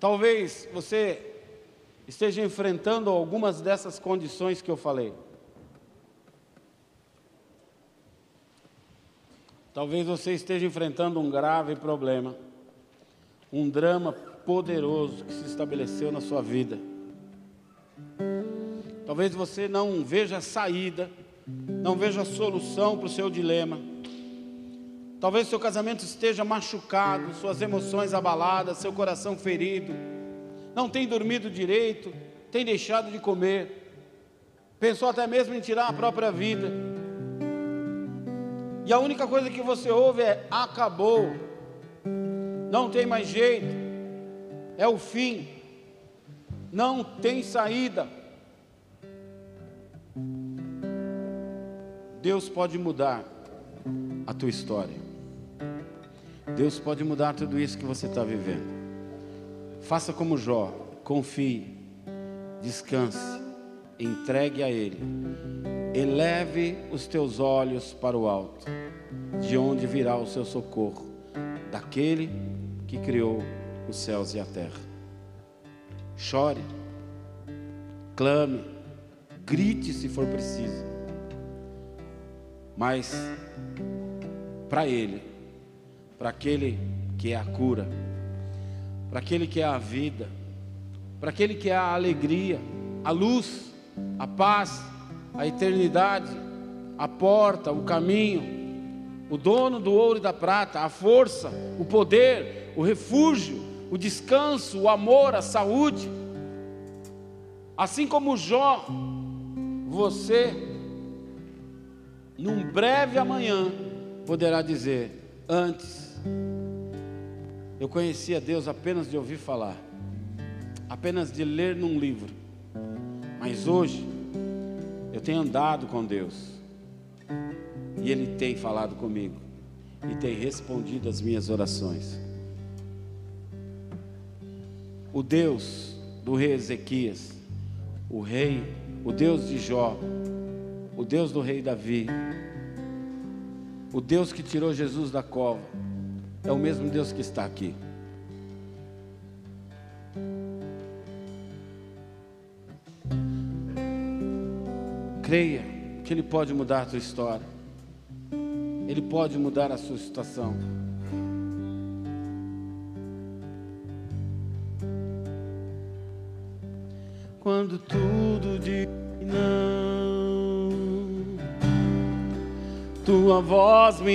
Talvez você esteja enfrentando algumas dessas condições que eu falei. Talvez você esteja enfrentando um grave problema, um drama poderoso que se estabeleceu na sua vida. Talvez você não veja saída, não veja solução para o seu dilema. Talvez seu casamento esteja machucado, suas emoções abaladas, seu coração ferido, não tem dormido direito, tem deixado de comer, pensou até mesmo em tirar a própria vida. E a única coisa que você ouve é: acabou, não tem mais jeito, é o fim, não tem saída. Deus pode mudar a tua história. Deus pode mudar tudo isso que você está vivendo. Faça como Jó, confie, descanse, entregue a Ele. Eleve os teus olhos para o alto, de onde virá o seu socorro, daquele que criou os céus e a terra. Chore, clame, grite se for preciso, mas para Ele, para aquele que é a cura, para aquele que é a vida, para aquele que é a alegria, a luz, a paz, a eternidade, a porta, o caminho, o dono do ouro e da prata, a força, o poder, o refúgio, o descanso, o amor, a saúde. Assim como Jó, você, num breve amanhã, poderá dizer: Antes eu conhecia Deus apenas de ouvir falar, apenas de ler num livro. Mas hoje eu tenho andado com Deus e Ele tem falado comigo e tem respondido as minhas orações. O Deus do rei Ezequias, o rei, o Deus de Jó, o Deus do rei Davi, o Deus que tirou Jesus da cova, é o mesmo Deus que está aqui. Creia que Ele pode mudar a tua história. Ele pode mudar a sua situação. Quando tudo diz não, tua voz me